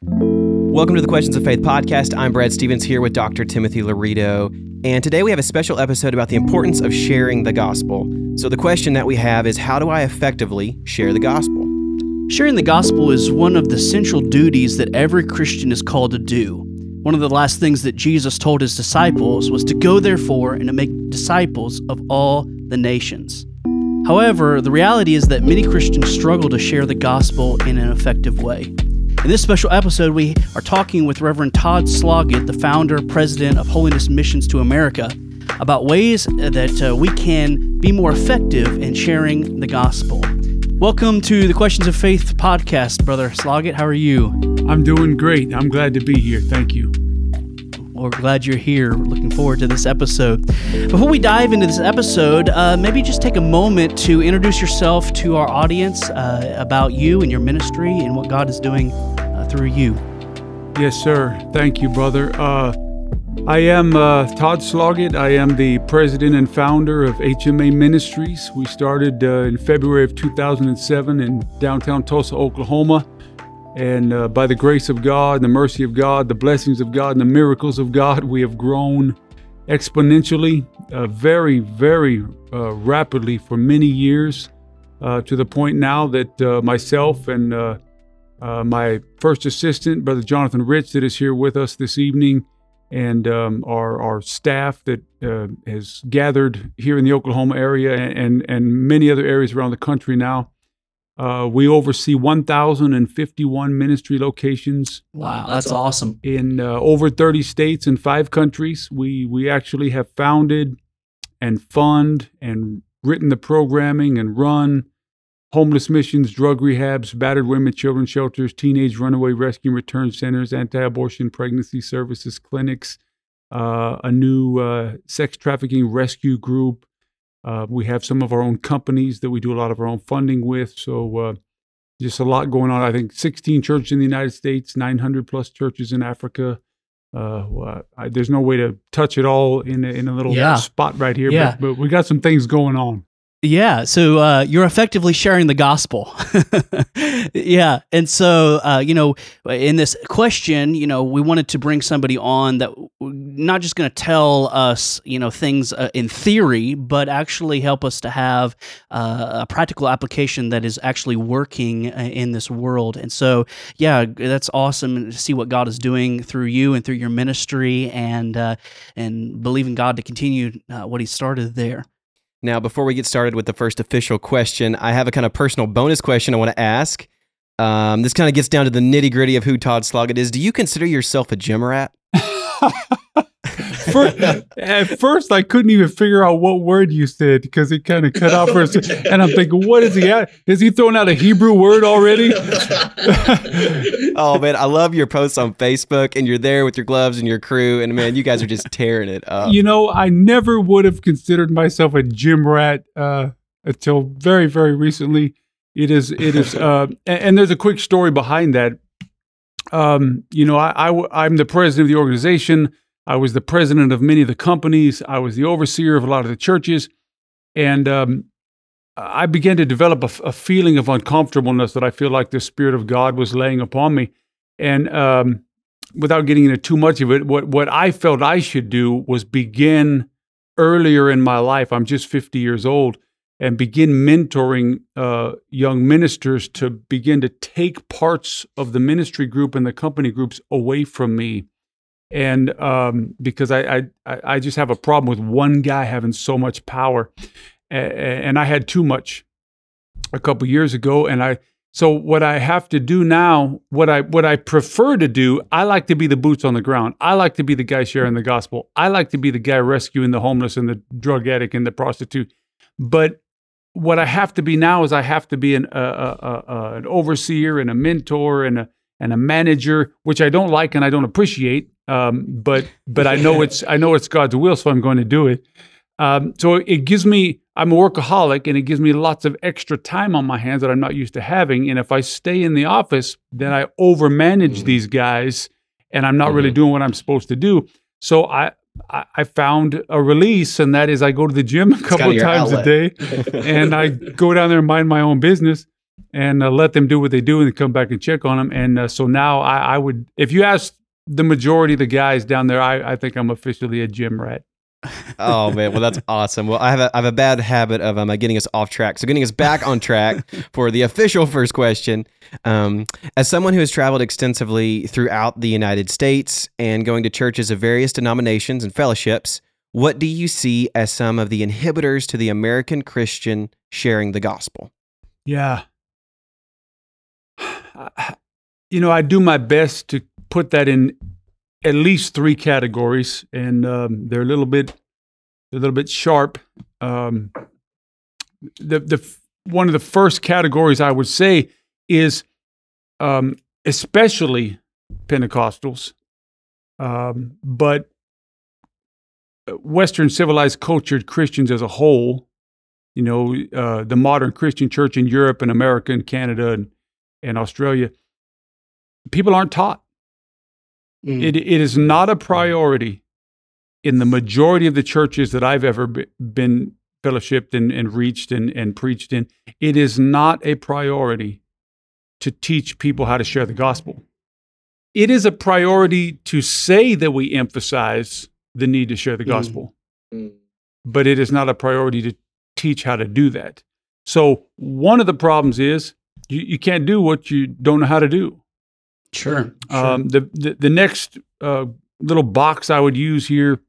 Welcome to the Questions of Faith podcast. I'm Brad Stephens here with Dr. Timothy Laurito. And today we have a special episode about the importance of sharing the gospel. So, the question that we have is how do I effectively share the gospel? Sharing the gospel is one of the central duties that every Christian is called to do. One of the last things that Jesus told his disciples was to go, therefore, and to make disciples of all the nations. However, the reality is that many Christians struggle to share the gospel in an effective way. In this special episode, we are talking with Reverend Todd Sloggett, the founder, president of Holiness Missions to America, about ways that uh, we can be more effective in sharing the gospel. Welcome to the Questions of Faith podcast, Brother Sloggett. How are you? I'm doing great. I'm glad to be here. Thank you. We're glad you're here. We're looking forward to this episode. Before we dive into this episode, uh, maybe just take a moment to introduce yourself to our audience uh, about you and your ministry and what God is doing through you. Yes, sir. Thank you, brother. Uh, I am uh, Todd Sloggett. I am the president and founder of HMA Ministries. We started uh, in February of 2007 in downtown Tulsa, Oklahoma. And uh, by the grace of God, the mercy of God, the blessings of God, and the miracles of God, we have grown exponentially, uh, very, very uh, rapidly for many years, uh, to the point now that myself and uh, my first assistant, Brother Jonathan Rich, that is here with us this evening, and um, our, our staff that has gathered here in the Oklahoma area and, and many other areas around the country now uh, we oversee 1,051 ministry locations. Wow, that's awesome! In uh, over 30 states and five countries, we we actually have founded and fund and written the programming and run homeless missions, drug rehabs, battered women, children shelters, teenage runaway rescue and return centers, anti-abortion pregnancy services clinics, uh, a new uh, sex trafficking rescue group, uh, we have some of our own companies that we do a lot of our own funding with. So uh, just a lot going on. I think 16 churches in the United States, 900 plus churches in Africa. Uh, well, I, there's no way to touch it all in a, in a little yeah. spot right here, yeah. but, but we got some things going on. Yeah, so uh, you're effectively sharing the gospel. yeah, and so uh, you know, in this question, you know, we wanted to bring somebody on that not just going to tell us, you know, things uh, in theory, but actually help us to have uh, a practical application that is actually working uh, in this world. And so, yeah, that's awesome to see what God is doing through you and through your ministry, and uh, and believing God to continue what He started there. Now, before we get started with the first official question, I have a kind of personal bonus question I want to ask. Um, this kind of gets down to the nitty gritty of who Todd Sloggett is. Do you consider yourself a gym rat? first, at first, I couldn't even figure out what word you said because it kind of cut off for a second. And I'm thinking, what is he at? Is he throwing out a Hebrew word already? oh, man. I love your posts on Facebook and you're there with your gloves and your crew. And man, you guys are just tearing it up. You know, I never would have considered myself a gym rat uh, until very, very recently. It is, it is, uh, and, and there's a quick story behind that. Um, you know, I, I, I'm the president of the organization. I was the president of many of the companies. I was the overseer of a lot of the churches. And um, I began to develop a, a, feeling of uncomfortableness that I feel like the Spirit of God was laying upon me. And um, without getting into too much of it, what, what I felt I should do was begin earlier in my life. I'm just 50 years old and begin mentoring uh, young ministers to begin to take parts of the ministry group and the company groups away from me and um, because I, I I just have a problem with one guy having so much power, and I had too much a couple years ago, and I so what I have to do now, what I what I prefer to do, I like to be the boots on the ground. I like to be the guy sharing the gospel. I like to be the guy rescuing the homeless and the drug addict and the prostitute. But what I have to be now is I have to be an uh, uh, uh, an overseer and a mentor and a and a manager, which I don't like and I don't appreciate. Um, but but I know it's I know it's God's will, so I'm going to do it. Um, so it gives me I'm a workaholic, and it gives me lots of extra time on my hands that I'm not used to having. And if I stay in the office, then I overmanage mm-hmm. these guys, and I'm not mm-hmm. really doing what I'm supposed to do. So I I found a release, and that is I go to the gym a couple of times outlet. a day, and I go down there and mind my own business. And uh, let them do what they do and come back and check on them. And uh, so now I, I would, if you ask the majority of the guys down there, I, I think I'm officially a gym rat. oh man, well that's awesome. Well, I have a, I have a bad habit of um, getting us off track. So getting us back on track for the official first question. Um, as someone who has traveled extensively throughout the United States and going to churches of various denominations and fellowships, what do you see as some of the inhibitors to the American Christian sharing the gospel? Yeah. You know, I do my best to put that in at least three categories, and um, they're a little bit a little bit sharp. Um, the the one of the first categories I would say is um, especially Pentecostals, um, but Western civilized cultured Christians as a whole. You know, uh, the modern Christian church in Europe and America and Canada and, and Australia, people aren't taught Mm. It, it is not a priority in the majority of the churches that I've ever been fellowshipped and, and reached and, and preached in. It is not a priority to teach people how to share the gospel. It is a priority to say that we emphasize the need to share the mm. gospel, mm. but it is not a priority to teach how to do that. So, one of the problems is you, you can't do what you don't know how to do. Sure. Um, the, the, the next uh, little box I would use here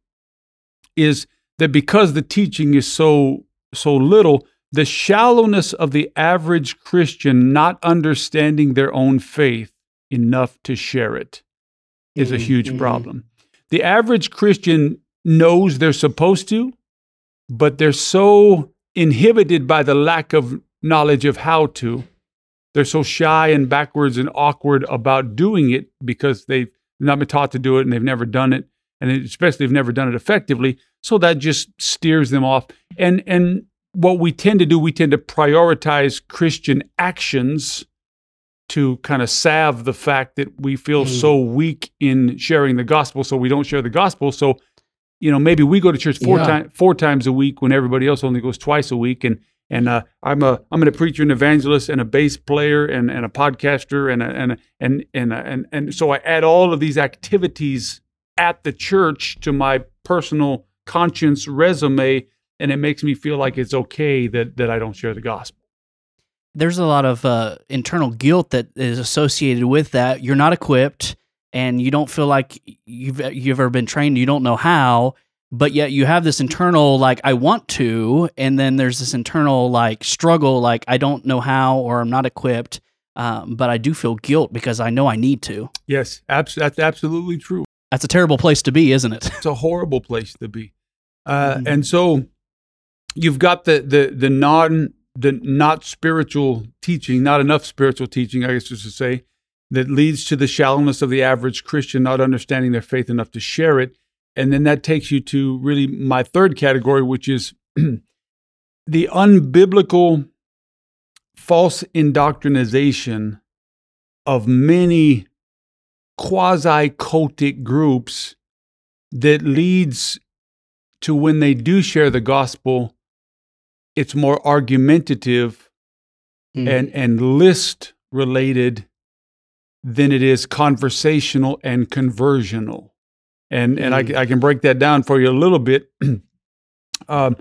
is that because the teaching is so so little, the shallowness of the average Christian not understanding their own faith enough to share it is mm-hmm. a huge mm-hmm. problem. The average Christian knows they're supposed to, but they're so inhibited by the lack of knowledge of how to they're so shy and backwards and awkward about doing it because they've not been taught to do it and they've never done it and especially they've never done it effectively so that just steers them off and and what we tend to do we tend to prioritize christian actions to kind of salve the fact that we feel mm. so weak in sharing the gospel so we don't share the gospel so you know maybe we go to church four yeah. times four times a week when everybody else only goes twice a week and and uh, I'm a I'm a preacher and evangelist and a bass player and, and a podcaster and a, and a, and and and and so I add all of these activities at the church to my personal conscience resume, and it makes me feel like it's okay that that I don't share the gospel. There's a lot of uh, internal guilt that is associated with that. You're not equipped, and you don't feel like you've you've ever been trained. You don't know how, but yet you have this internal like i want to and then there's this internal like struggle like i don't know how or i'm not equipped um, but i do feel guilt because i know i need to. Yes abs- that's absolutely true. That's a terrible place to be isn't it? It's a horrible place to be. Uh, mm-hmm. and so you've got the the the non the not spiritual teaching not enough spiritual teaching i guess just to say that leads to the shallowness of the average christian not understanding their faith enough to share it and then that takes you to really my third category, which is the unbiblical false indoctrination of many quasi cultic groups that leads to when they do share the gospel, it's more argumentative mm. and, and list related than it is conversational and conversional and mm. and I, mm. I can break that down for you a little bit. um,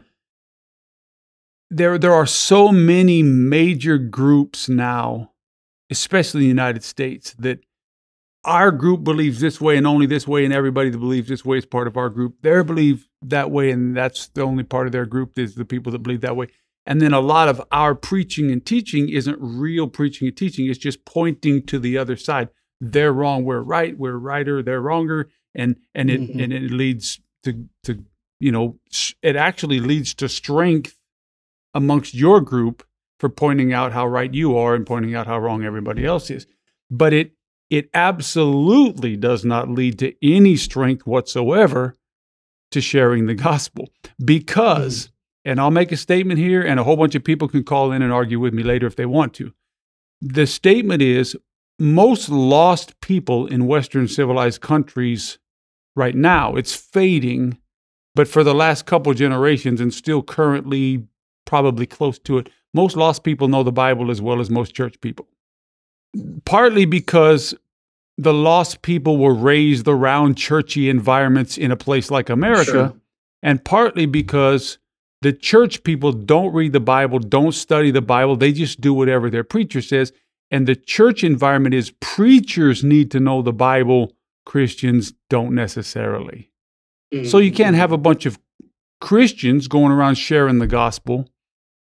there there are so many major groups now, especially in the United States, that our group believes this way and only this way, and everybody that believes this way is part of our group. They believe that way, and that's the only part of their group is the people that believe that way. And then a lot of our preaching and teaching isn't real preaching and teaching; it's just pointing to the other side. They're wrong, we're right. We're righter, they're wronger and and it mm-hmm. and it leads to to you know it actually leads to strength amongst your group for pointing out how right you are and pointing out how wrong everybody else is but it it absolutely does not lead to any strength whatsoever to sharing the gospel because mm-hmm. and I'll make a statement here and a whole bunch of people can call in and argue with me later if they want to the statement is most lost people in Western civilized countries right now. It's fading, but for the last couple generations and still currently probably close to it. Most lost people know the Bible as well as most church people. Partly because the lost people were raised around churchy environments in a place like America, Sure. and partly because the church people don't read the Bible, don't study the Bible, they just do whatever their preacher says. And the church environment is preachers need to know the Bible, Christians don't necessarily. So you can't have a bunch of Christians going around sharing the gospel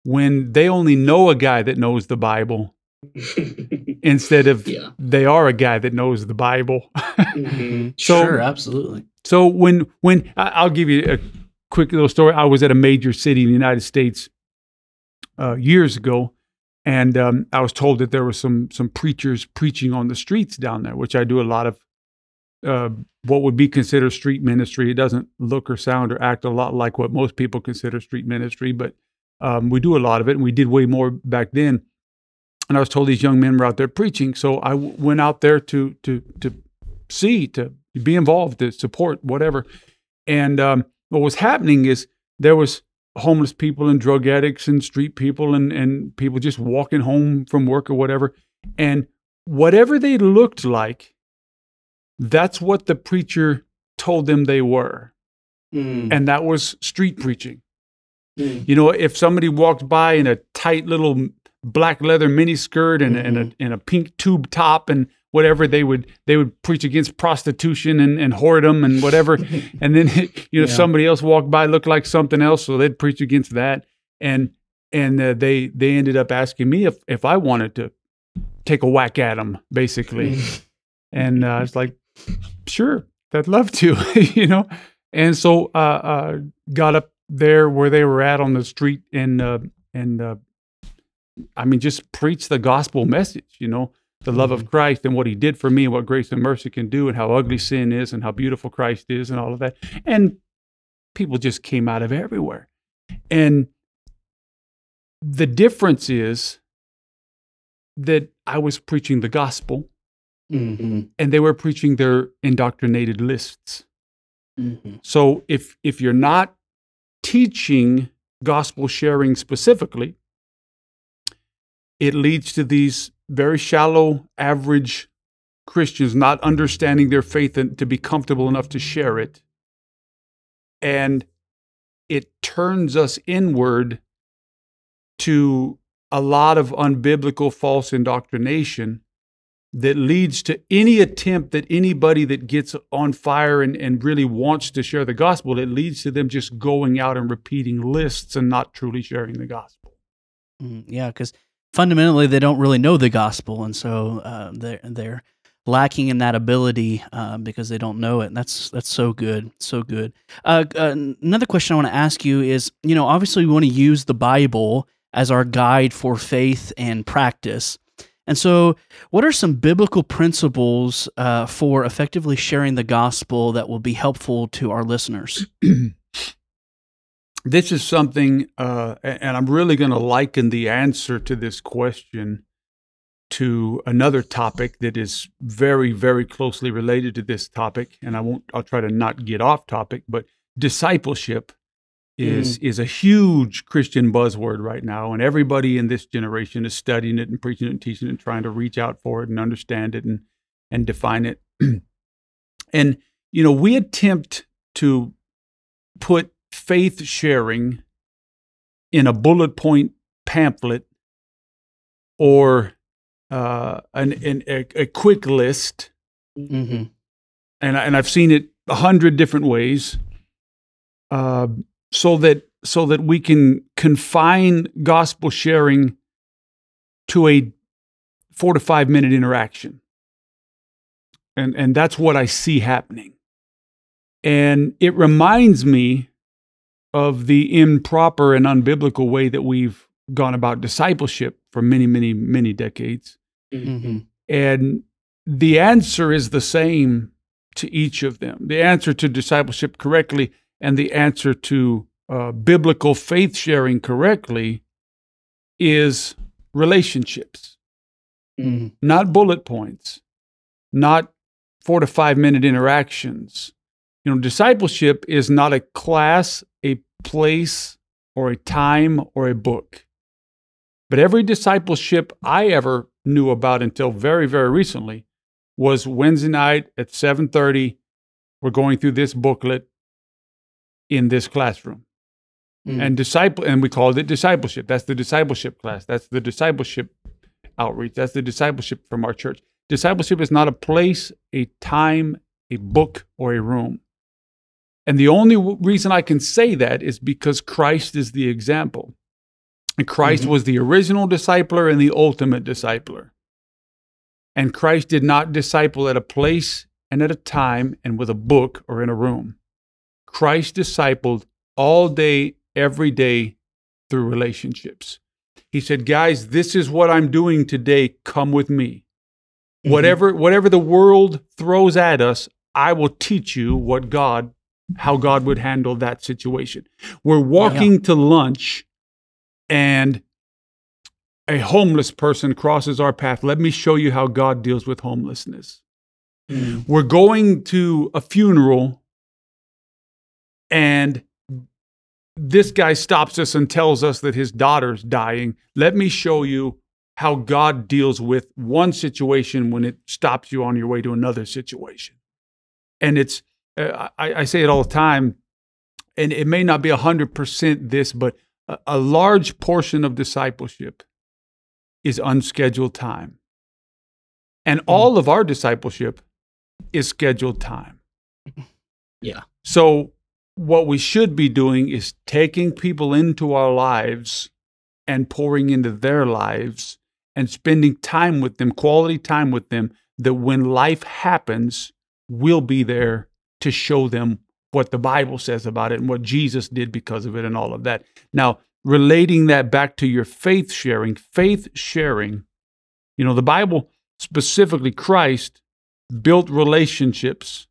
when they only know a guy that knows the Bible instead of yeah. they are a guy that knows the Bible. Mhm. So- sure, absolutely. So when when I- I'll give you a quick little story. I was at a major city in the United States uh, years ago, and um, I was told that there were some some preachers preaching on the streets down there, which I do a lot of. Uh, what would be considered street ministry. It doesn't look or sound or act a lot like what most people consider street ministry, but um, we do a lot of it, and we did way more back then. And I was told these young men were out there preaching, so I w- went out there to to to see, to be involved, to support, whatever. And um, what was happening is there was homeless people and drug addicts and street people and, and people just walking home from work or whatever. And whatever they looked like, that's what the preacher told them they were. Mm. And that was street preaching. Mm. You know, if somebody walked by in a tight little black leather mini skirt and, and, a, and a pink tube top and whatever, they would they would preach against prostitution and, and whoredom and whatever. and then you know Yeah. somebody else walked by looked like something else, so they'd preach against that. And and uh, they they ended up asking me if if I wanted to take a whack at them, basically. And uh, I was like, sure, I'd love to, you know. And so uh, uh, got up there where they were at on the street and uh, and uh, I mean just preach the gospel message, you know, the love of Christ and what He did for me and what grace and mercy can do and how ugly sin is and how beautiful Christ is and all of that. And people just came out of everywhere. And the difference is that I was preaching the gospel Mhm. and they were preaching their indoctrinated lists. Mhm. So if if you're not teaching gospel sharing specifically, it leads to these very shallow average Christians not understanding their faith and to be comfortable enough to share it. And it turns us inward to a lot of unbiblical false indoctrination that leads to any attempt that anybody that gets on fire and, and really wants to share the gospel, it leads to them just going out and repeating lists and not truly sharing the gospel. Mm, yeah, because fundamentally they don't really know the gospel, and so uh, they're they're lacking in that ability uh, because they don't know it. And that's that's so good, so good. Uh, uh, another question I want to ask you is, you know, obviously we want to use the Bible as our guide for faith and practice. And so, what are some biblical principles uh, for effectively sharing the gospel that will be helpful to our listeners? this is something, uh, and I'm really going to liken the answer to this question to another topic that is very, very closely related to this topic. And I won't, I'll try to not get off topic, but discipleship is is a huge Christian buzzword right now, and everybody in this generation is studying it and preaching it and teaching it and trying to reach out for it and understand it and and define it. and you know, we attempt to put faith sharing in a bullet point pamphlet or uh, an, an a, a quick list, Mm-hmm. and I- and I've seen it a hundred different ways, uh, so that so that we can confine gospel sharing to a four to five minute interaction, and and that's what I see happening, and it reminds me of the improper and unbiblical way that we've gone about discipleship for many many many decades. Mm-hmm. And the answer is the same to each of them. The answer to discipleship correctly and the answer to uh, biblical faith sharing correctly is relationships, Mm-hmm. not bullet points, not four to five minute interactions. You know, discipleship is not a class, a place, or a time or a book. But every discipleship I ever knew about until very, very recently was Wednesday night at 7:30. We're going through this booklet in this classroom. Mm. And disciple and we called it discipleship. That's the discipleship class. That's the discipleship outreach. That's the discipleship from our church. Discipleship is not a place, a time, a book, or a room. And the only w- reason I can say that is because Christ is the example. And Christ Mhm. was the original discipler and the ultimate discipler. And Christ did not disciple at a place and at a time and with a book or in a room. Christ discipled all day, every day through relationships. He said, Guys, this is what I'm doing today. Come with me. Mhm. Whatever, whatever the world throws at us, I will teach you what God, how God would handle that situation. We're walking to lunch and a homeless person crosses our path. Let me show you how God deals with homelessness. Mm. We're going to a funeral and this guy stops us and tells us that his daughter's dying. Let me show you how God deals with one situation when it stops you on your way to another situation. And it's, Uh, I, I say it all the time, and it may not be 100% this, but a, a large portion of discipleship is unscheduled time. And hmm. all of our discipleship is scheduled time. Yeah. So, what we should be doing is taking people into our lives and pouring into their lives and spending time with them, quality time with them, that when life happens, we'll be there to show them what the Bible says about it and what Jesus did because of it and all of that. Now, relating that back to your faith sharing, faith sharing, you know, the Bible, specifically Christ, built relationships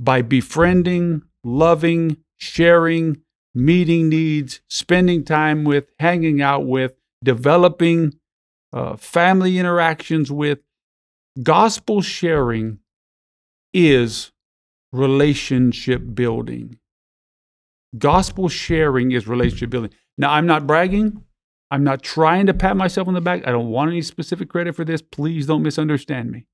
by befriending, loving, sharing, meeting needs, spending time with, hanging out with, developing uh, family interactions with. Gospel sharing is relationship building. Gospel sharing is relationship building. Now, I'm not bragging. I'm not trying to pat myself on the back. I don't want any specific credit for this. Please don't misunderstand me.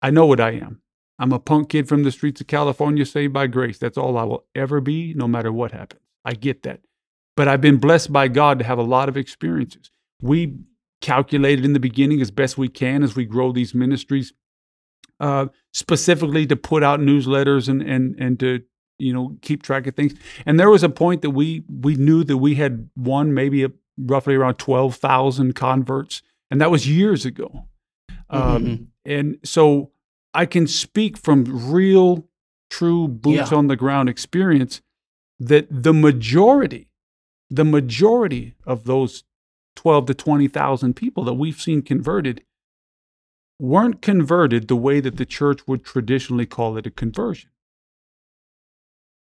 I know what I am. I'm a punk kid from the streets of California, saved by grace. That's all I will ever be, no matter what happens. I get that. But I've been blessed by God to have a lot of experiences. We calculated in the beginning as best we can as we grow these ministries, uh, specifically to put out newsletters and, and, and to you know keep track of things. And there was a point that we we knew that we had won maybe a, roughly around twelve thousand converts, and that was years ago. Um, Mhm. and so I can speak from real, true boots Yeah. on the ground experience that the majority, the majority of those 12 to 20,000 people that we've seen converted weren't converted the way that the church would traditionally call it a conversion.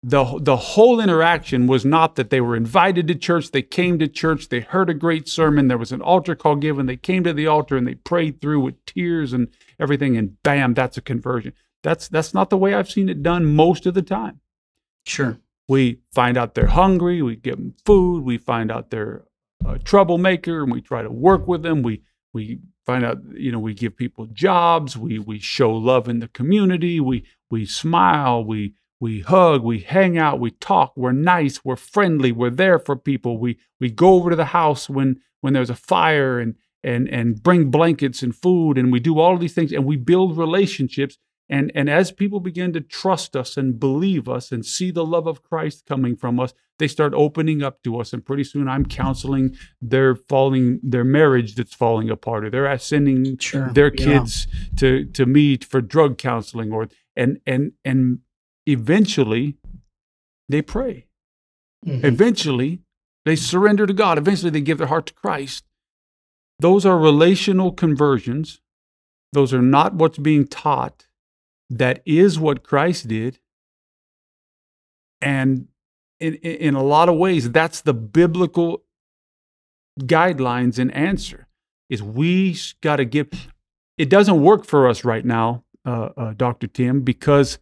The, the whole interaction was not that they were invited to church, they came to church, they heard a great sermon, there was an altar call given, they came to the altar and they prayed through with tears and everything, and bam, that's a conversion. That's, that's not the way I've seen it done most of the time. Sure. We find out they're hungry, we give them food, we find out they're a troublemaker, and we try to work with them. We we find out, you know, we give people jobs, we we show love in the community, we we smile, we we hug, we hang out, we talk, we're nice, we're friendly, we're there for people. We we go over to the house when when there's a fire and and and bring blankets and food and we do all of these things and we build relationships and and as people begin to trust us and believe us and see the love of Christ coming from us they start opening up to us and pretty soon i'm counseling their falling their marriage that's falling apart or they're sending Sure. their Yeah. kids to to me for drug counseling or and and and eventually they pray Mhm. eventually they surrender to god eventually they give their heart to christ those are relational conversions those are not what's being taught that is what christ did. And in, in, a lot of ways that's the biblical guidelines and answer is we got to give it doesn't work for us right now uh, uh, dr tim because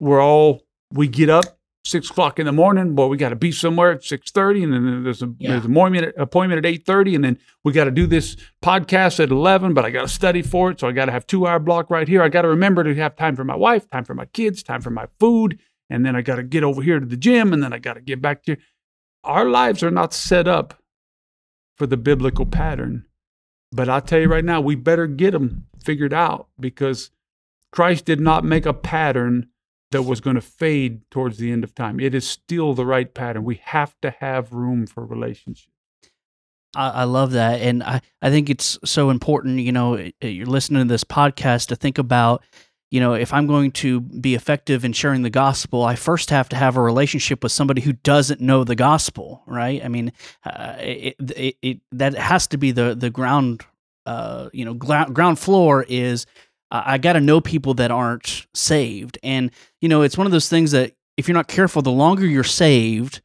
we're all we get up six o'clock in the morning. Boy, we got to be somewhere at six thirty, and then there's a Yeah. there's a appointment appointment at eight thirty, and then we got to do this podcast at eleven. But I got to study for it, so I got to have two hour block right here. I got to remember to have time for my wife, time for my kids, time for my food, and then I got to get over here to the gym, and then I got to get back to. Our lives are not set up for the biblical pattern, but I'll tell you right now, we better get them figured out because Christ did not make a pattern that was going to fade towards the end of time. It is still the right pattern. We have to have room for relationship. I, I love that, and I, I think it's so important. You know, i- you're listening to this podcast to think about, you know, if I'm going to be effective in sharing the gospel, I first have to have a relationship with somebody who doesn't know the gospel, right? I mean, uh, it, it, it that has to be the the ground, uh, you know, ground floor is. I got to know people that aren't saved, and you know, it's one of those things that if you're not careful, the longer you're saved,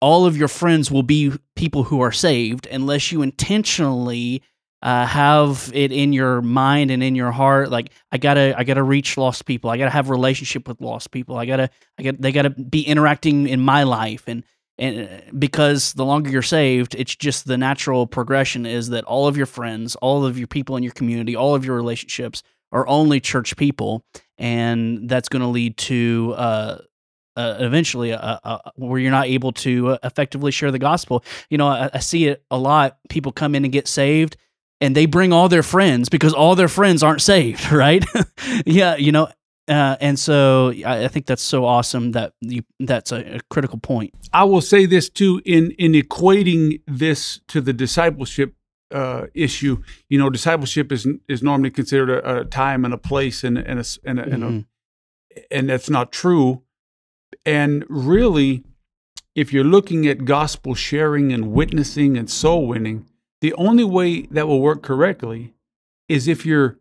all of your friends will be people who are saved unless you intentionally uh, have it in your mind and in your heart like i gotta i gotta reach lost people. I gotta have relationship with lost people. I gotta i got they gotta be interacting in my life. And and uh, because the longer you're saved it's just the natural progression is that all of your friends all of your people in your community all of your relationships are only church people and that's going to lead to uh, uh, eventually uh, uh, where you're not able to uh, effectively share the gospel. You know, I, I see it a lot. People come in and get saved, and they bring all their friends because all their friends aren't saved, right? yeah, you know. Uh, and so I, I think that's so awesome that you that's a, a critical point. I will say this too in in equating this to the discipleship uh, issue. You know, discipleship is is normally considered a, a time and a place and and a, and, a, and, Mhm. a, and that's not true. And really, if you're looking at gospel sharing and witnessing and soul winning, the only way that will work correctly is if you're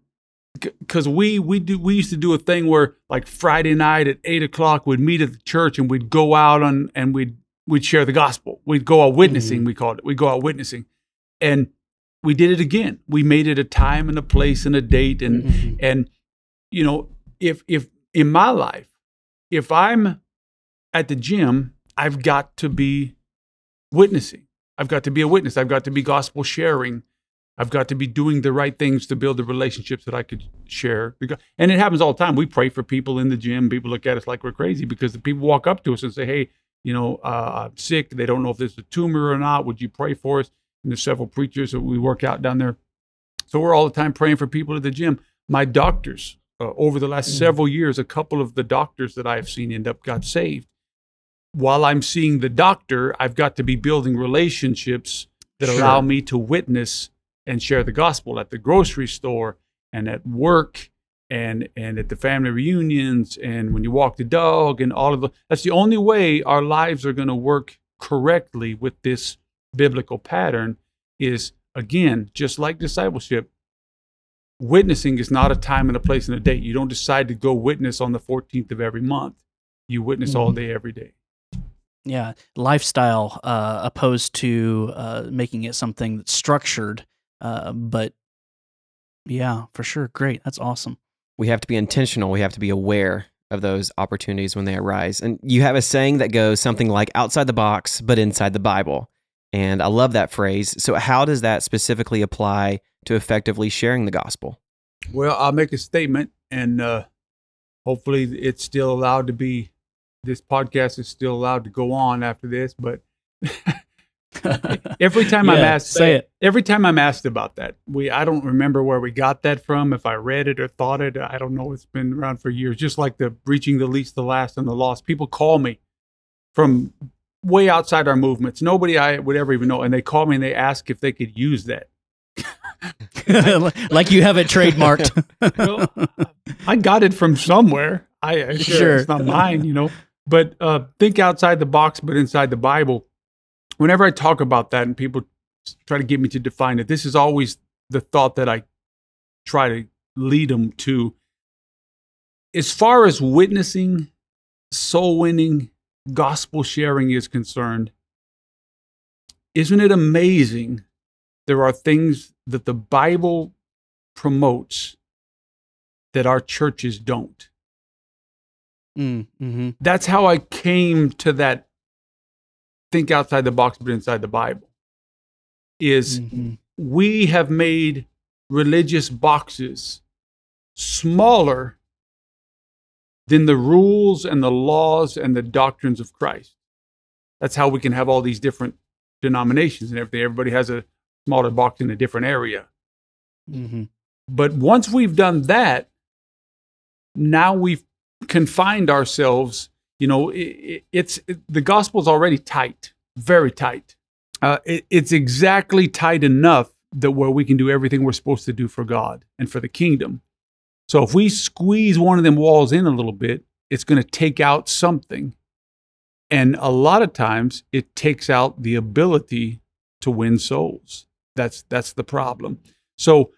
because we we do we used to do a thing where like Friday night at eight o'clock we'd meet at the church and we'd go out on and we'd we'd share the gospel. We'd go out witnessing. We called it. We'd go out witnessing, and we did it again. We made it a time and a place and a date and Mhm. and you know if if in my life if I'm at the gym, I've got to be witnessing. I've got to be a witness. I've got to be gospel sharing. I've got to be doing the right things to build the relationships that I could share. And it happens all the time. We pray for people in the gym. People look at us like we're crazy because the people walk up to us and say, "Hey, you know, uh, I'm sick. They don't know if there's a tumor or not. Would you pray for us?" And there's several preachers that we work out down there. So we're all the time praying for people at the gym. My doctors, uh, over the last Mm. several years, a couple of the doctors that I have seen end up got saved. While I'm seeing the doctor, I've got to be building relationships that Sure. allow me to witness and share the gospel at the grocery store and at work and and at the family reunions and when you walk the dog and all of the that's the only way our lives are going to work correctly with this biblical pattern is again just like discipleship witnessing is not a time and a place and a date you don't decide to go witness on the 14th of every month you witness all day every day Yeah, lifestyle uh, opposed to uh, making it something that's structured. Uh, but yeah, for sure, great. That's awesome. we have to be intentional. We have to be aware of those opportunities when they arise. And you have a saying that goes something like outside the box, but inside the Bible. And I love that phrase. So, how does that specifically apply to effectively sharing the gospel? Well, I'll make a statement, and uh, hopefully, it's still allowed to be. This podcast is still allowed to go on after this, but every time I'm asked, say it. Every time I'm asked about that, we I don't remember where we got that from. If I read it or thought it, I don't know. It's been around for years. Just like the reaching the least, the last, and the lost. People call me from way outside our movements. Nobody I would ever even know, and they call me and they ask if they could use that. like you have it trademarked. Well, I got it from somewhere. I I- sure, Sure. it's not mine, you know. But uh, think outside the box, but inside the Bible. Whenever I talk about that, and people try to get me to define it, this is always the thought that I try to lead them to. As far as witnessing, soul winning, gospel sharing is concerned, isn't it amazing? There are things that the Bible promotes that our churches don't. Mm, hmm That's how I came to that think outside the box but inside the Bible. Is hmm we have made religious boxes smaller than the rules and the laws and the doctrines of Christ. That's how we can have all these different denominations and everything. Everybody has a smaller box in a different area. hmm But once we've done that, now we've confined ourselves. You know, it, it's it, the gospel's already tight, very tight. Uh, it, it's exactly tight enough that where we can do everything we're supposed to do for God and for the kingdom. So if we squeeze one of them walls in a little bit, it's going to take out something. And a lot of times it takes out the ability to win souls. That's that's the problem. So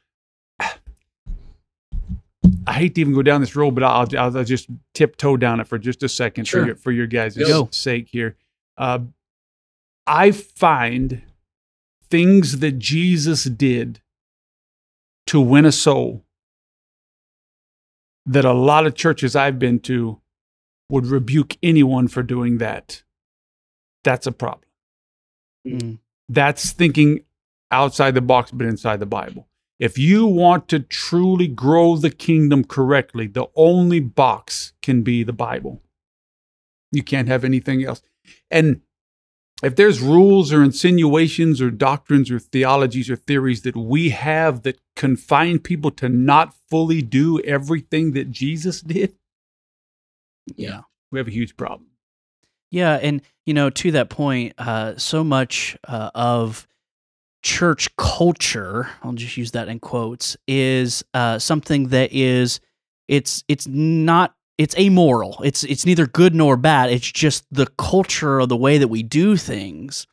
I hate to even go down this road, but I'll, I'll, I'll just tiptoe down it for just a second Sure. for your for your guys' Go. sake here. Uh, I find things that Jesus did to win a soul that a lot of churches I've been to would rebuke anyone for doing that. That's a problem. mm That's thinking outside the box, but inside the Bible. If you want to truly grow the kingdom correctly, the only box can be the Bible. You can't have anything else. And if there's rules or insinuations or doctrines or theologies or theories that we have that confine people to not fully do everything that Jesus did, Yeah. we have a huge problem. Yeah, and you know, to that point, uh, so much uh, of church culture, I'll just use that in quotes, is uh, something that is it's it's not it's amoral. It's it's neither good nor bad. It's just the culture of the way that we do things.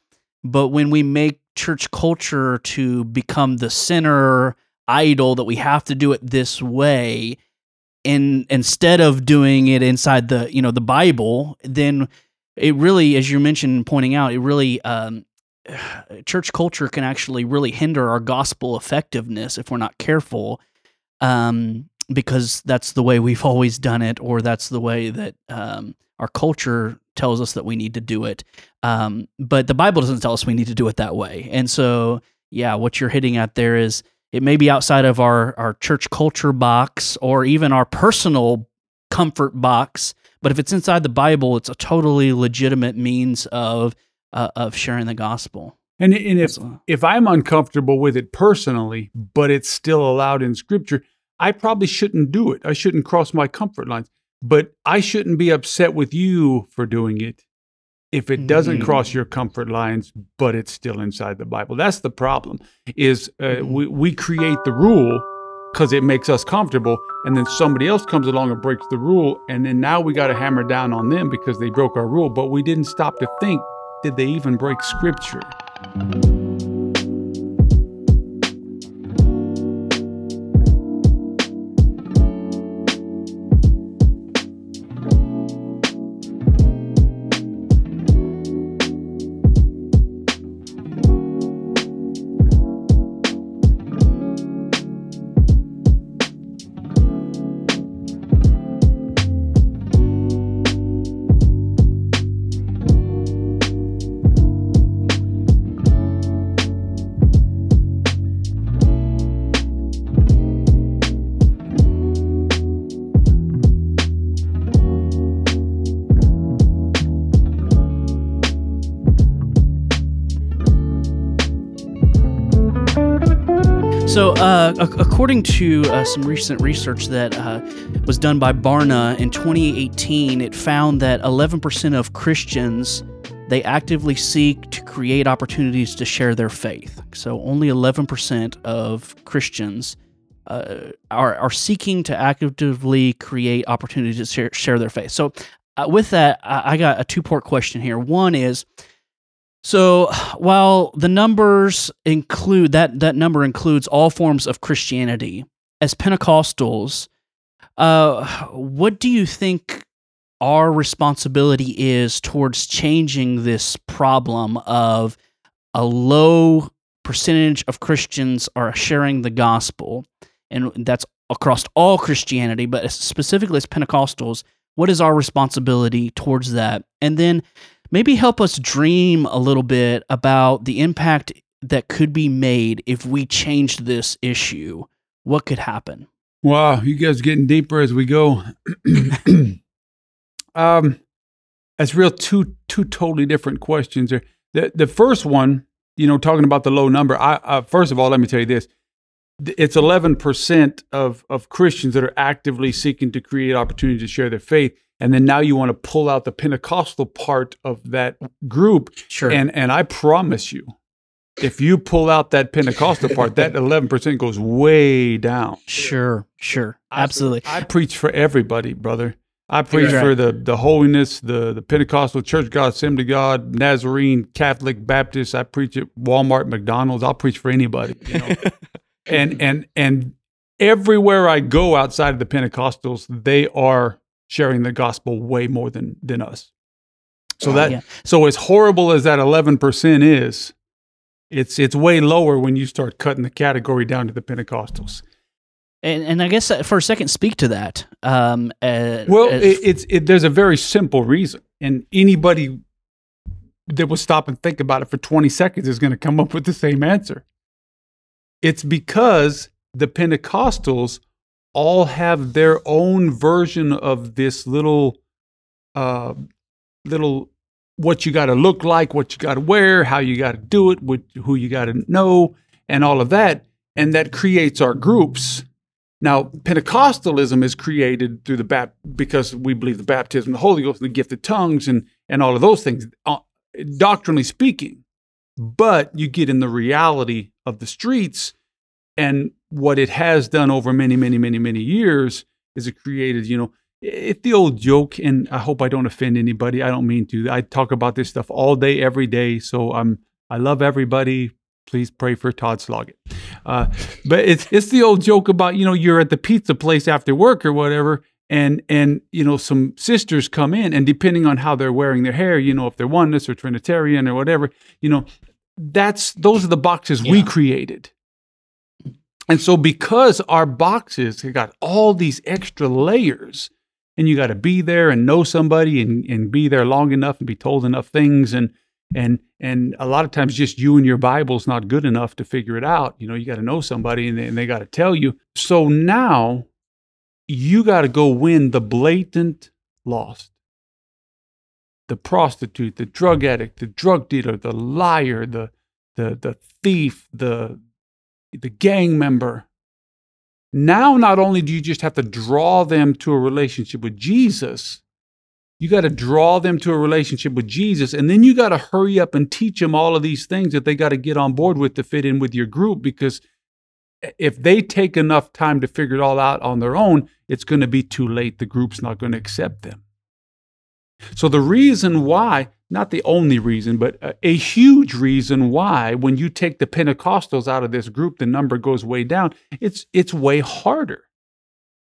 But when we make church culture to become the center idol that we have to do it this way, in instead of doing it inside the you know the Bible, then it really, as you mentioned, pointing out, it really um, church culture can actually really hinder our gospel effectiveness if we're not careful, um, because that's the way we've always done it, or that's the way that um, our culture tells us that we need to do it. Um, but the Bible doesn't tell us we need to do it that way, and so yeah, what you're hitting at there is it may be outside of our our church culture box or even our personal comfort box but if it's inside the bible it's a totally legitimate means of uh, of sharing the gospel. And, and if if I'm uncomfortable with it personally, but it's still allowed in scripture, I probably shouldn't do it. I shouldn't cross my comfort lines. But I shouldn't be upset with you for doing it if it doesn't Mhm. cross your comfort lines, but it's still inside the Bible. That's the problem. Is uh, Mhm. we we create the rule because it makes us comfortable, and then somebody else comes along and breaks the rule, and then now we got to hammer down on them because they broke our rule. But we didn't stop to think: Did they even break scripture? According to uh, some recent research that uh, was done by Barna in 2018, it found that 11% of Christians they actively seek to create opportunities to share their faith. So, only 11% of Christians uh, are are seeking to actively create opportunities to share, share their faith. So, uh, with that, I, I got a two part question here. One is. So while the numbers include that that number includes all forms of Christianity, as Pentecostals, uh, what do you think our responsibility is towards changing this problem of a low percentage of Christians are sharing the gospel, and that's across all Christianity, but specifically as Pentecostals, What is our responsibility towards that? And then maybe help us dream a little bit about the impact that could be made if we changed this issue. What could happen? Wow, you guys getting deeper as we go. um, that's real two two totally different questions. There, the the first one, you know, talking about the low number. I uh, first of all, let me tell you this: it's eleven percent of of Christians that are actively seeking to create opportunities to share their faith, and then now you want to pull out the Pentecostal part of that group, Sure. and and I promise you, if you pull out that Pentecostal part, that eleven percent goes way down. sure, sure. Absolutely. I preach for everybody, brother. I preach Right. for the the holiness, the the Pentecostal Church God, Assembly God, Nazarene, Catholic, Baptist. I preach at Walmart, McDonald's. I'll preach for anybody. You know? and and and everywhere I go outside of the Pentecostals, they are sharing the gospel way more than than us. So that Yeah. so as horrible as that eleven percent is, it's it's way lower when you start cutting the category down to the Pentecostals. And, and I guess uh, for a second, speak to that. Um, uh, Well, as- it, it's it, there's a very simple reason, and anybody that will stop and think about it for 20 seconds is going to come up with the same answer. It's because the Pentecostals all have their own version of this little, uh, little what you got to look like, what you got to wear, how you got to do it, what, who you got to know, and all of that, and that creates our groups. Now, Pentecostalism is created through the bap- because we believe the baptism, the Holy Ghost, the gift of tongues, and and all of those things, uh, doctrinally speaking. But you get in the reality of the streets, and what it has done over many, many, many, many years is it created, you know, it's the old joke, and I hope I don't offend anybody. I don't mean to. I talk about this stuff all day, every day. So I'm I love everybody. Please pray for Todd Sloggett. Uh, but it's it's the old joke about you know you're at the pizza place after work or whatever, and and you know some sisters come in, and depending on how they're wearing their hair, you know if they're oneness or Trinitarian or whatever, you know that's those are the boxes we created. And so because our boxes have got all these extra layers, and you got to be there and know somebody and, and be there long enough and be told enough things and and and a lot of times just you and your bible's not good enough to figure it out you know you got to know somebody and they, they got to tell you. So now you got to go win the blatant lost. The prostitute the drug addict the drug dealer the liar the the the thief the the gang member now not only do you just have to draw them to a relationship with Jesus you got to draw them to a relationship with Jesus, and then you got to hurry up and teach them all of these things that they got to get on board with to fit in with your group. Because if they take enough time to figure it all out on their own, it's going to be too late. The group's not going to accept them. So, the reason why, not the only reason, but a, a huge reason why, when you take the Pentecostals out of this group, the number goes way down, it's, it's way harder.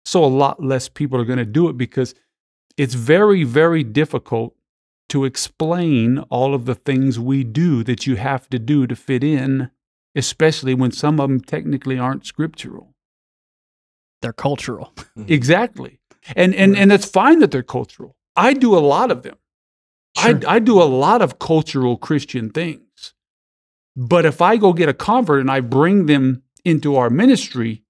So, a lot less people are going to do it because it's very, very difficult to explain all of the things we do that you have to do to fit in, especially when some of them technically aren't scriptural. they're cultural. Mm-hmm. Exactly. And and and it's fine that they're cultural. I do a lot of them. Sure. I I do a lot of cultural Christian things. But if I go get a convert and I bring them into our ministry,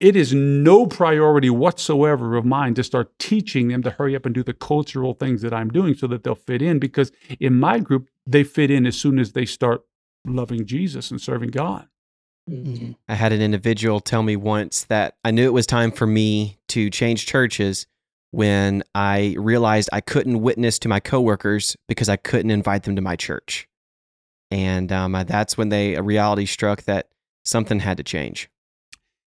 it is no priority whatsoever of mine to start teaching them to hurry up and do the cultural things that I'm doing so that they'll fit in because in my group they fit in as soon as they start loving Jesus and serving God. Mm-hmm. I had an individual tell me once that I knew it was time for me to change churches when I realized I couldn't witness to my coworkers because I couldn't invite them to my church. And um, that's when they a reality struck that something had to change.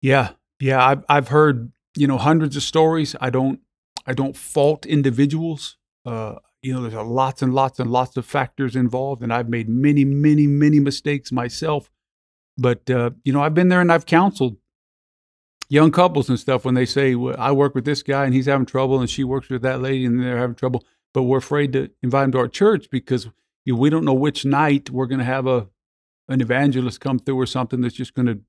Yeah, yeah, I've I've heard you know hundreds of stories. I don't I don't fault individuals. Uh, you know, there's a lots and lots and lots of factors involved, and I've made many, many, many mistakes myself. But uh, you know, I've been there and I've counseled young couples and stuff when they say, well, "I work with this guy and he's having trouble, and she works with that lady and they're having trouble," but we're afraid to invite them to our church because you know, we don't know which night we're going to have a an evangelist come through or something that's just going to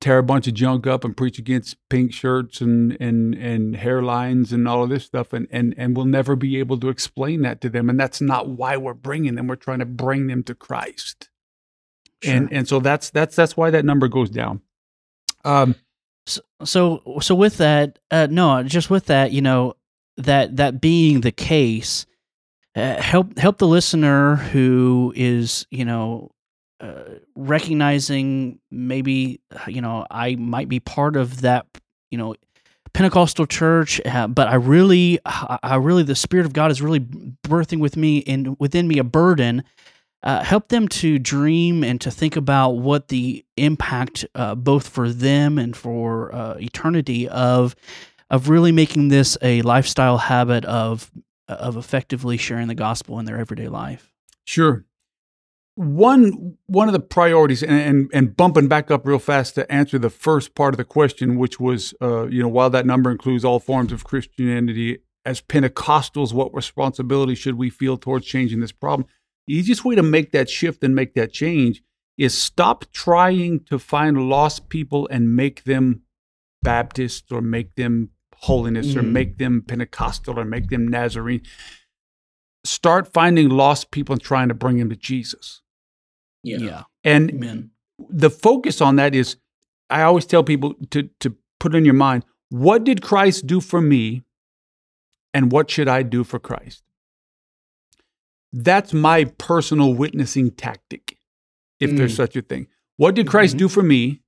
tear a bunch of junk up and preach against pink shirts and and and hairlines and all of this stuff and and and we'll never be able to explain that to them and that's not why we're bringing them. We're trying to bring them to Christ. And and so that's that's that's why that number goes down. Um So, so, so with that, uh, no, just with that, you know, that that being the case, uh, help help the listener who is, you know, uh, recognizing maybe, you know, I might be part of that, you know, Pentecostal church, uh, but I really, I really, the Spirit of God is really birthing with me and within me a burden. Uh, help them to dream and to think about what the impact, uh, both for them and for uh, eternity, of of really making this a lifestyle habit of of effectively sharing the gospel in their everyday life. Sure. One one of the priorities, and, and and bumping back up real fast to answer the first part of the question, which was, uh, you know, while that number includes all forms of Christianity, as Pentecostals, what responsibility should we feel towards changing this problem? The easiest way to make that shift and make that change is stop trying to find lost people and make them Baptist or make them holiness or Mm. make them Pentecostal or make them Nazarene. Start finding lost people and trying to bring them to Jesus. Yeah. And Amen. the focus on that is I always tell people to to put in your mind, what did Christ do for me and what should I do for Christ? That's my personal witnessing tactic, if there's Mm. such a thing. What did Christ Mhm. do for me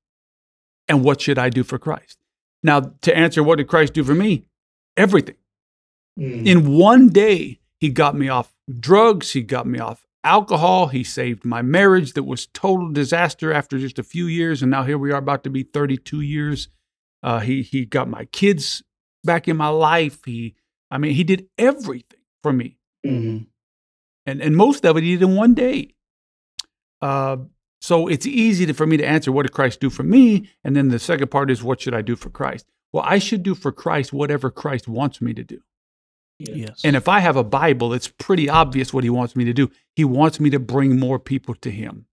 and what should I do for Christ? Now, to answer what did Christ do for me? Everything. Mm. In one day, he got me off drugs, he got me off alcohol, he saved my marriage that was total disaster after just a few years, and now here we are about to be 32 years. Uh, he he got my kids back in my life. He, I mean, he did everything for me, Mhm. And and most of it he did in one day. Uh, so it's easy to, for me to answer what did Christ do for me, and then the second part is what should I do for Christ? Well, I should do for Christ whatever Christ wants me to do. Yes. And if I have a Bible, it's pretty obvious what he wants me to do. He wants me to bring more people to him.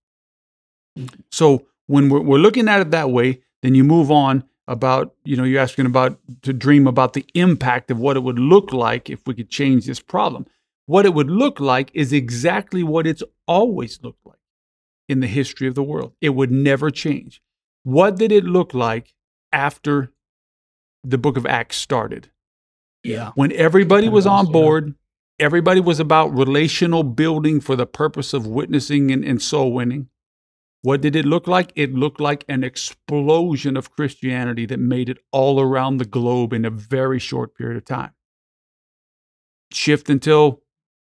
So when we're, we're looking at it that way, then you move on about, you know, you're asking about to dream about the impact of what it would look like if we could change this problem. What it would look like is exactly what it's always looked like in the history of the world. It would never change. What did it look like after the book of Acts started? Yeah. when everybody was on board, everybody was about relational building for the purpose of witnessing and, and soul winning. What did it look like? It looked like an explosion of Christianity that made it all around the globe in a very short period of time. Shift until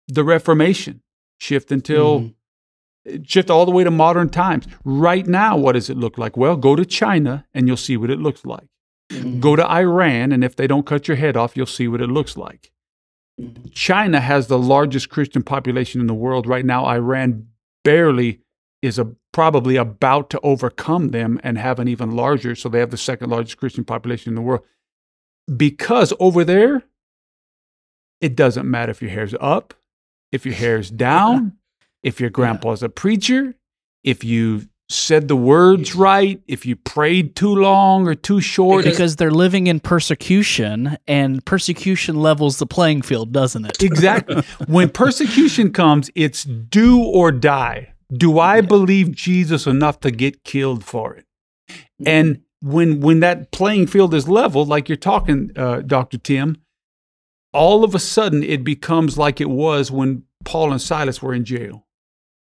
the Reformation, shift until Mhm. shift all the way to modern times. Right now, what does it look like? Well, go to China and you'll see what it looks like. Mhm. Go to Iran, and if they don't cut your head off, you'll see what it looks like. Mhm. China has the largest Christian population in the world. Right now, Iran barely is a, probably about to overcome them and have an even larger. So they have the second largest Christian population in the world. Because over there, it doesn't matter if your hair's up, if your hair's down, if your grandpa's a preacher, if you said the words right, if you prayed too long or too short. because they're living in persecution, and persecution levels the playing field, doesn't it? Exactly. when persecution comes, it's do or die. Do I believe Jesus enough to get killed for it? And when when that playing field is leveled, like you're talking, uh, Doctor Tim, all of a sudden it becomes like it was when Paul and Silas were in jail.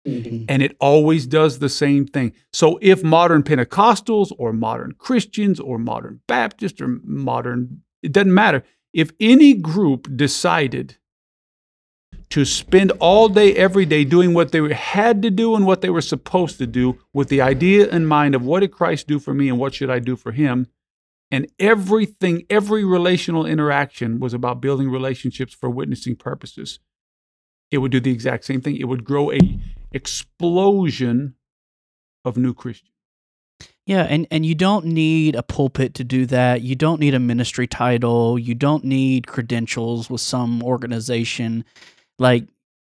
Mhm. And it always does the same thing. So if modern Pentecostals or modern Christians or modern Baptists or modern, it doesn't matter. If any group decided to spend all day, every day doing what they had to do and what they were supposed to do with the idea in mind of what did Christ do for me and what should I do for him, and everything, every relational interaction was about building relationships for witnessing purposes, it would do the exact same thing. It would grow a explosion of new Christians. Yeah, and, and you don't need a pulpit to do that. You don't need a ministry title. You don't need credentials with some organization. Like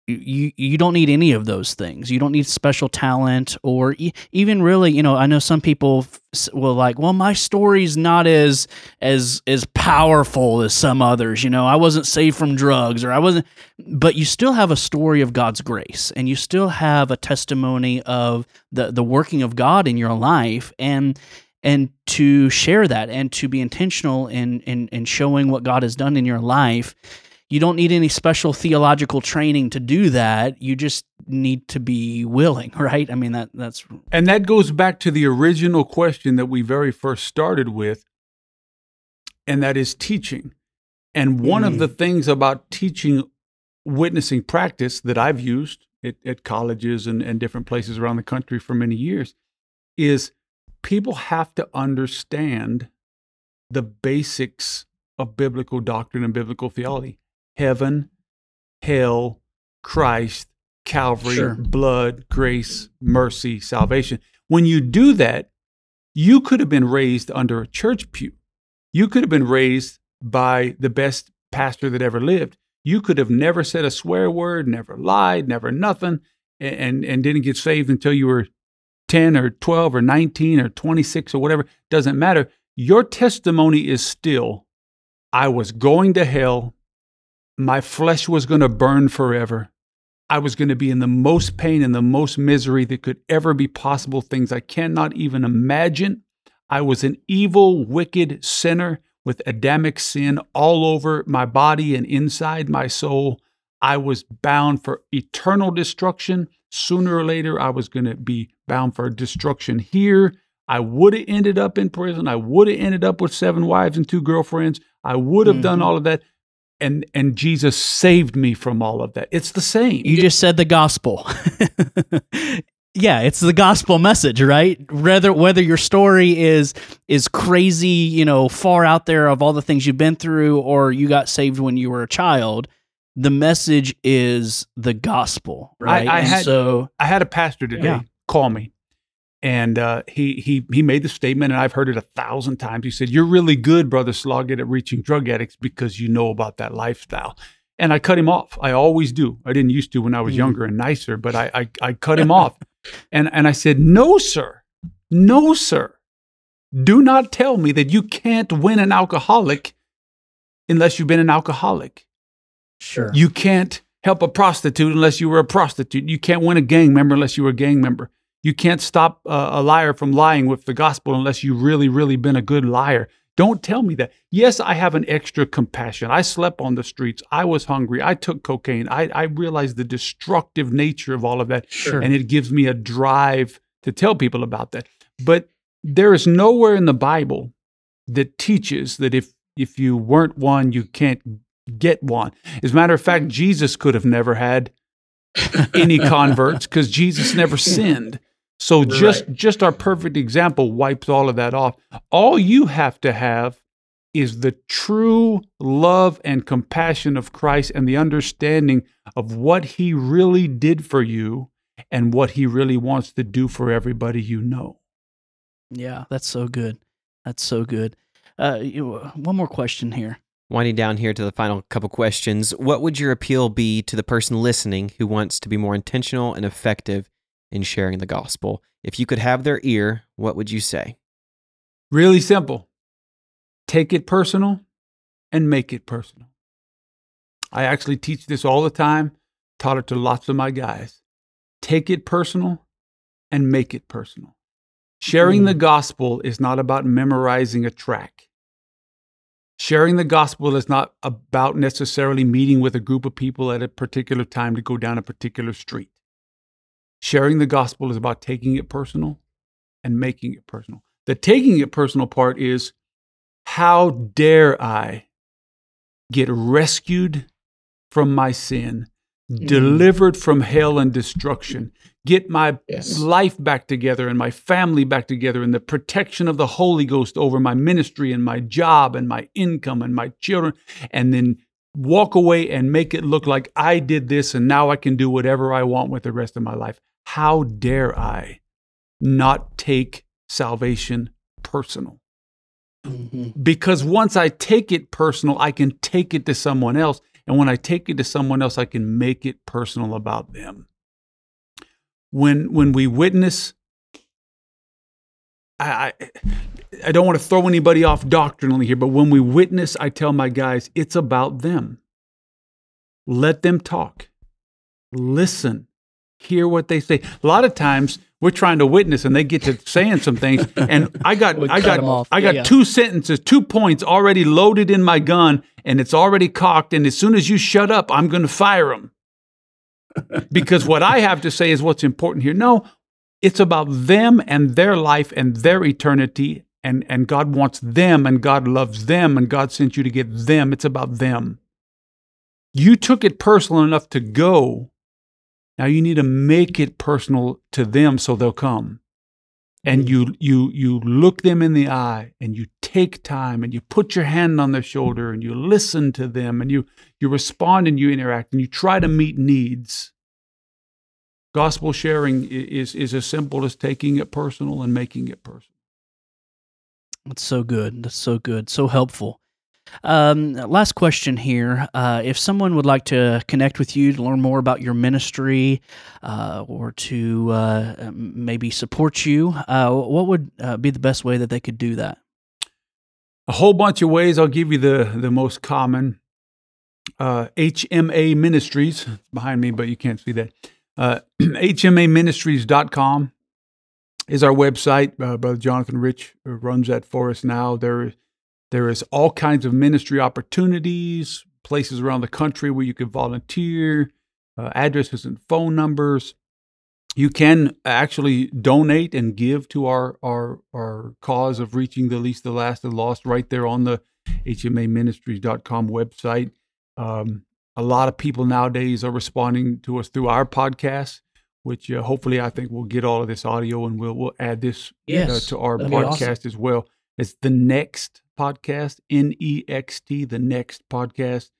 you you don't need any of those things. You don't need special talent or e- even really, you know, I know some people f- will like, well, my story's not as as as powerful as some others. You know, I wasn't saved from drugs or I wasn't, but you still have a story of God's grace and you still have a testimony of the the working of God in your life and and to share that and to be intentional in in in showing what God has done in your life you don't need any special theological training to do that. You just need to be willing, right? I mean that that's And that goes back to the original question that we very first started with, and that is teaching. And one of Mhm. the things about teaching witnessing practice that I've used at, at colleges and, and different places around the country for many years is people have to understand the basics of biblical doctrine and biblical theology heaven, hell, Christ, Calvary, Sure. blood, grace, mercy, salvation. When you do that, you could have been raised under a church pew. You could have been raised by the best pastor that ever lived. You could have never said a swear word, never lied, never nothing, and, and, and didn't get saved until you were 10 or 12 or 19 or 26 or whatever. Doesn't matter. Your testimony is still I was going to hell. My flesh was going to burn forever. I was going to be in the most pain and the most misery that could ever be possible, things I cannot even imagine. I was an evil, wicked sinner with Adamic sin all over my body and inside my soul. I was bound for eternal destruction. Sooner or later, I was going to be bound for destruction here. I would have ended up in prison. I would have ended up with seven wives and two girlfriends. I would have done Mhm. all of that. And, and Jesus saved me from all of that. It's the same. you just said the gospel. yeah, it's the gospel message, right? Whether whether your story is is crazy, you know, far out there of all the things you've been through or you got saved when you were a child, the message is the gospel, right? I And had- so I had a pastor today Yeah. call me, and uh, he he he made the statement, and I've heard it a thousand times. He said, "You're really good, brother Sloggett, at reaching drug addicts because you know about that lifestyle." And I cut him off. I always do. I didn't used to when I was Mm. younger and nicer, but I I, I cut him off, and and I said, "No, sir, no, sir, do not tell me that you can't win an alcoholic unless you've been an alcoholic." sure. You can't help a prostitute unless you were a prostitute. You can't win a gang member unless you were a gang member. You can't stop uh, a liar from lying with the gospel unless you've really, really been a good liar. Don't tell me that. Yes, I have an extra compassion. I slept on the streets. I was hungry. I took cocaine. I, I realized the destructive nature of all of that. Sure. And it gives me a drive to tell people about that. But there is nowhere in the Bible that teaches that if if you weren't one, you can't get one. As a matter of fact, Jesus could have never had any converts because Jesus never sinned. So just Right. just our perfect example wipes all of that off. All you have to have is the true love and compassion of Christ and the understanding of what he really did for you and what he really wants to do for everybody you know. Yeah, that's so good. That's so good. Uh, you, one more question here. Winding down here to the final couple questions, what would your appeal be to the person listening who wants to be more intentional and effective in sharing the gospel? If you could have their ear, what would you say? Really simple. Take it personal and make it personal. I actually teach this all the time, taught it to lots of my guys. Take it personal and make it personal. Sharing the hmm. gospel is not about memorizing a track. Sharing the gospel is not about necessarily meeting with a group of people at a particular time to go down a particular street. Sharing the gospel is about taking it personal and making it personal. The taking it personal part is how dare I get rescued from my sin, mm. delivered from hell and destruction, get my Yes. life back together and my family back together, and the protection of the Holy Ghost over my ministry and my job and my income and my children, and then walk away and make it look like I did this and now I can do whatever I want with the rest of my life. How dare I not take salvation personal? Mhm. because once I take it personal, I can take it to someone else And when I take it to someone else, I can make it personal about them. When when we witness, I, I I don't want to throw anybody off doctrinally here, but when we witness, I tell my guys, it's about them. Let them talk. Listen. Hear what they say. A lot of times we're trying to witness and they get to saying some things. And I got I got got 'em off. I got Yeah. two sentences, two points already loaded in my gun, and it's already cocked. And as soon as you shut up, I'm gonna fire them. because what I have to say is what's important here. No, it's about them and their life and their eternity and and God wants them and God loves them and God sent you to get them it's about them you took it personal enough to go now you need to make it personal to them so they'll come and mm-hmm. you you you look them in the eye and you take time and you put your hand on their shoulder and you listen to them and you you respond and you interact and you try to meet needs gospel sharing is is as simple as taking it personal and making it personal That's so good. That's so good. So helpful. Um, last question here. Uh, if someone would like to connect with you to learn more about your ministry uh, or to uh, maybe support you, uh, what would uh, be the best way that they could do that? a whole bunch of ways. I'll give you the the most common. Uh, HMA Ministries it's behind me, but you can't see that. Uh, HMAministries.com is our website. Uh, Brother Jonathan Rich runs that for us now. There, there is all kinds of ministry opportunities, places around the country where you can volunteer, uh, addresses and phone numbers. You can actually donate and give to our, our, our cause of reaching the least, the last, the lost right there on the HMAministries.com website. Um, a lot of people nowadays are responding to us through our podcast, which uh, hopefully I think we'll get all of this audio and we'll we'll add this uh, to our podcast awesome. as well. It's the next podcast, N E X T, the next podcast.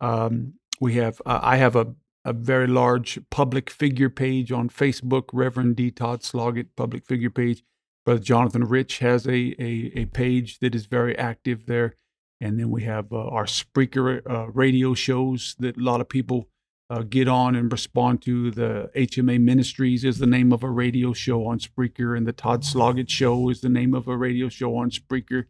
Um, we have uh, I have a a very large public figure page on Facebook, Reverend D. Todd Sloggett public figure page. Brother Jonathan Rich has a, a, a page that is very active there. And then we have uh, our Spreaker uh, radio shows that a lot of people uh, get on and respond to. The HMA Ministries is the name of a radio show on Spreaker, and the Todd Sloggett Show is the name of a radio show on Spreaker.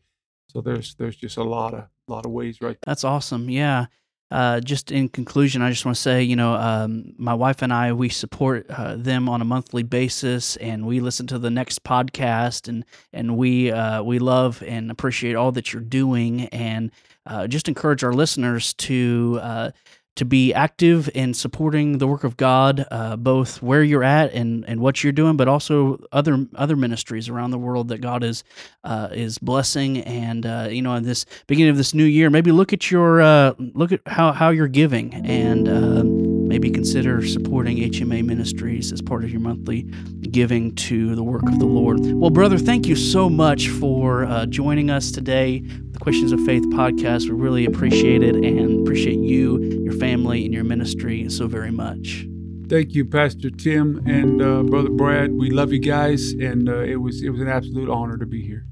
So there's there's just a lot of lot of ways right That's awesome. Yeah. Uh, just in conclusion, I just want to say, you know, um, my wife and I, we support uh, them on a monthly basis, and we listen to the next podcast, and and we uh, we love and appreciate all that you're doing, and uh, just encourage our listeners to uh, to be active in supporting the work of God, uh, both where you're at and and what you're doing, but also other other ministries around the world that God is uh, is blessing, and uh, you know, in this beginning of this new year, maybe look at your uh, look at how how you're giving, and uh, maybe consider supporting HMA Ministries as part of your monthly giving to the work of the Lord. Well, brother, thank you so much for uh, joining us today. The Questions of Faith podcast. We really appreciate it and appreciate you, your family, and your ministry so very much. Thank you, Pastor Tim and uh, Brother Brad. We love you guys, and uh, it was it was an absolute honor to be here.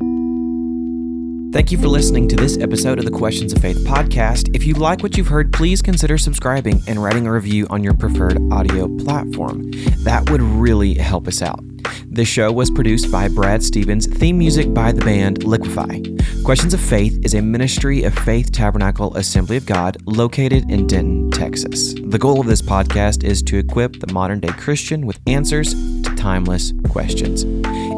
Thank you for listening to this episode of the Questions of Faith podcast. If you like what you've heard, please consider subscribing and writing a review on your preferred audio platform. That would really help us out. This show was produced by Brad Stephens, theme music by the band Liquify. Questions of Faith is a ministry of Faith Tabernacle Assembly of God located in Denton, Texas. The goal of this podcast is to equip the modern day Christian with answers to timeless questions.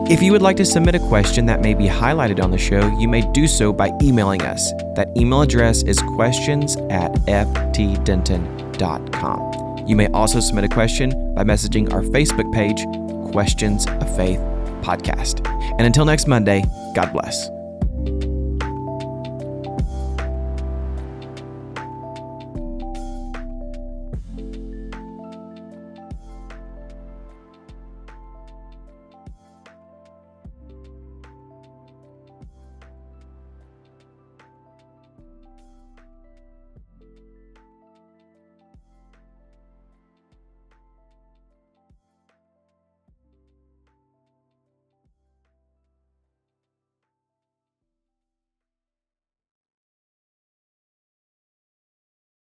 If you would like to submit a question that may be highlighted on the show, you may do so by emailing us. That email address is questions at ftdenton.com. You may also submit a question by messaging our Facebook page, Questions of Faith Podcast. And until next Monday, God bless.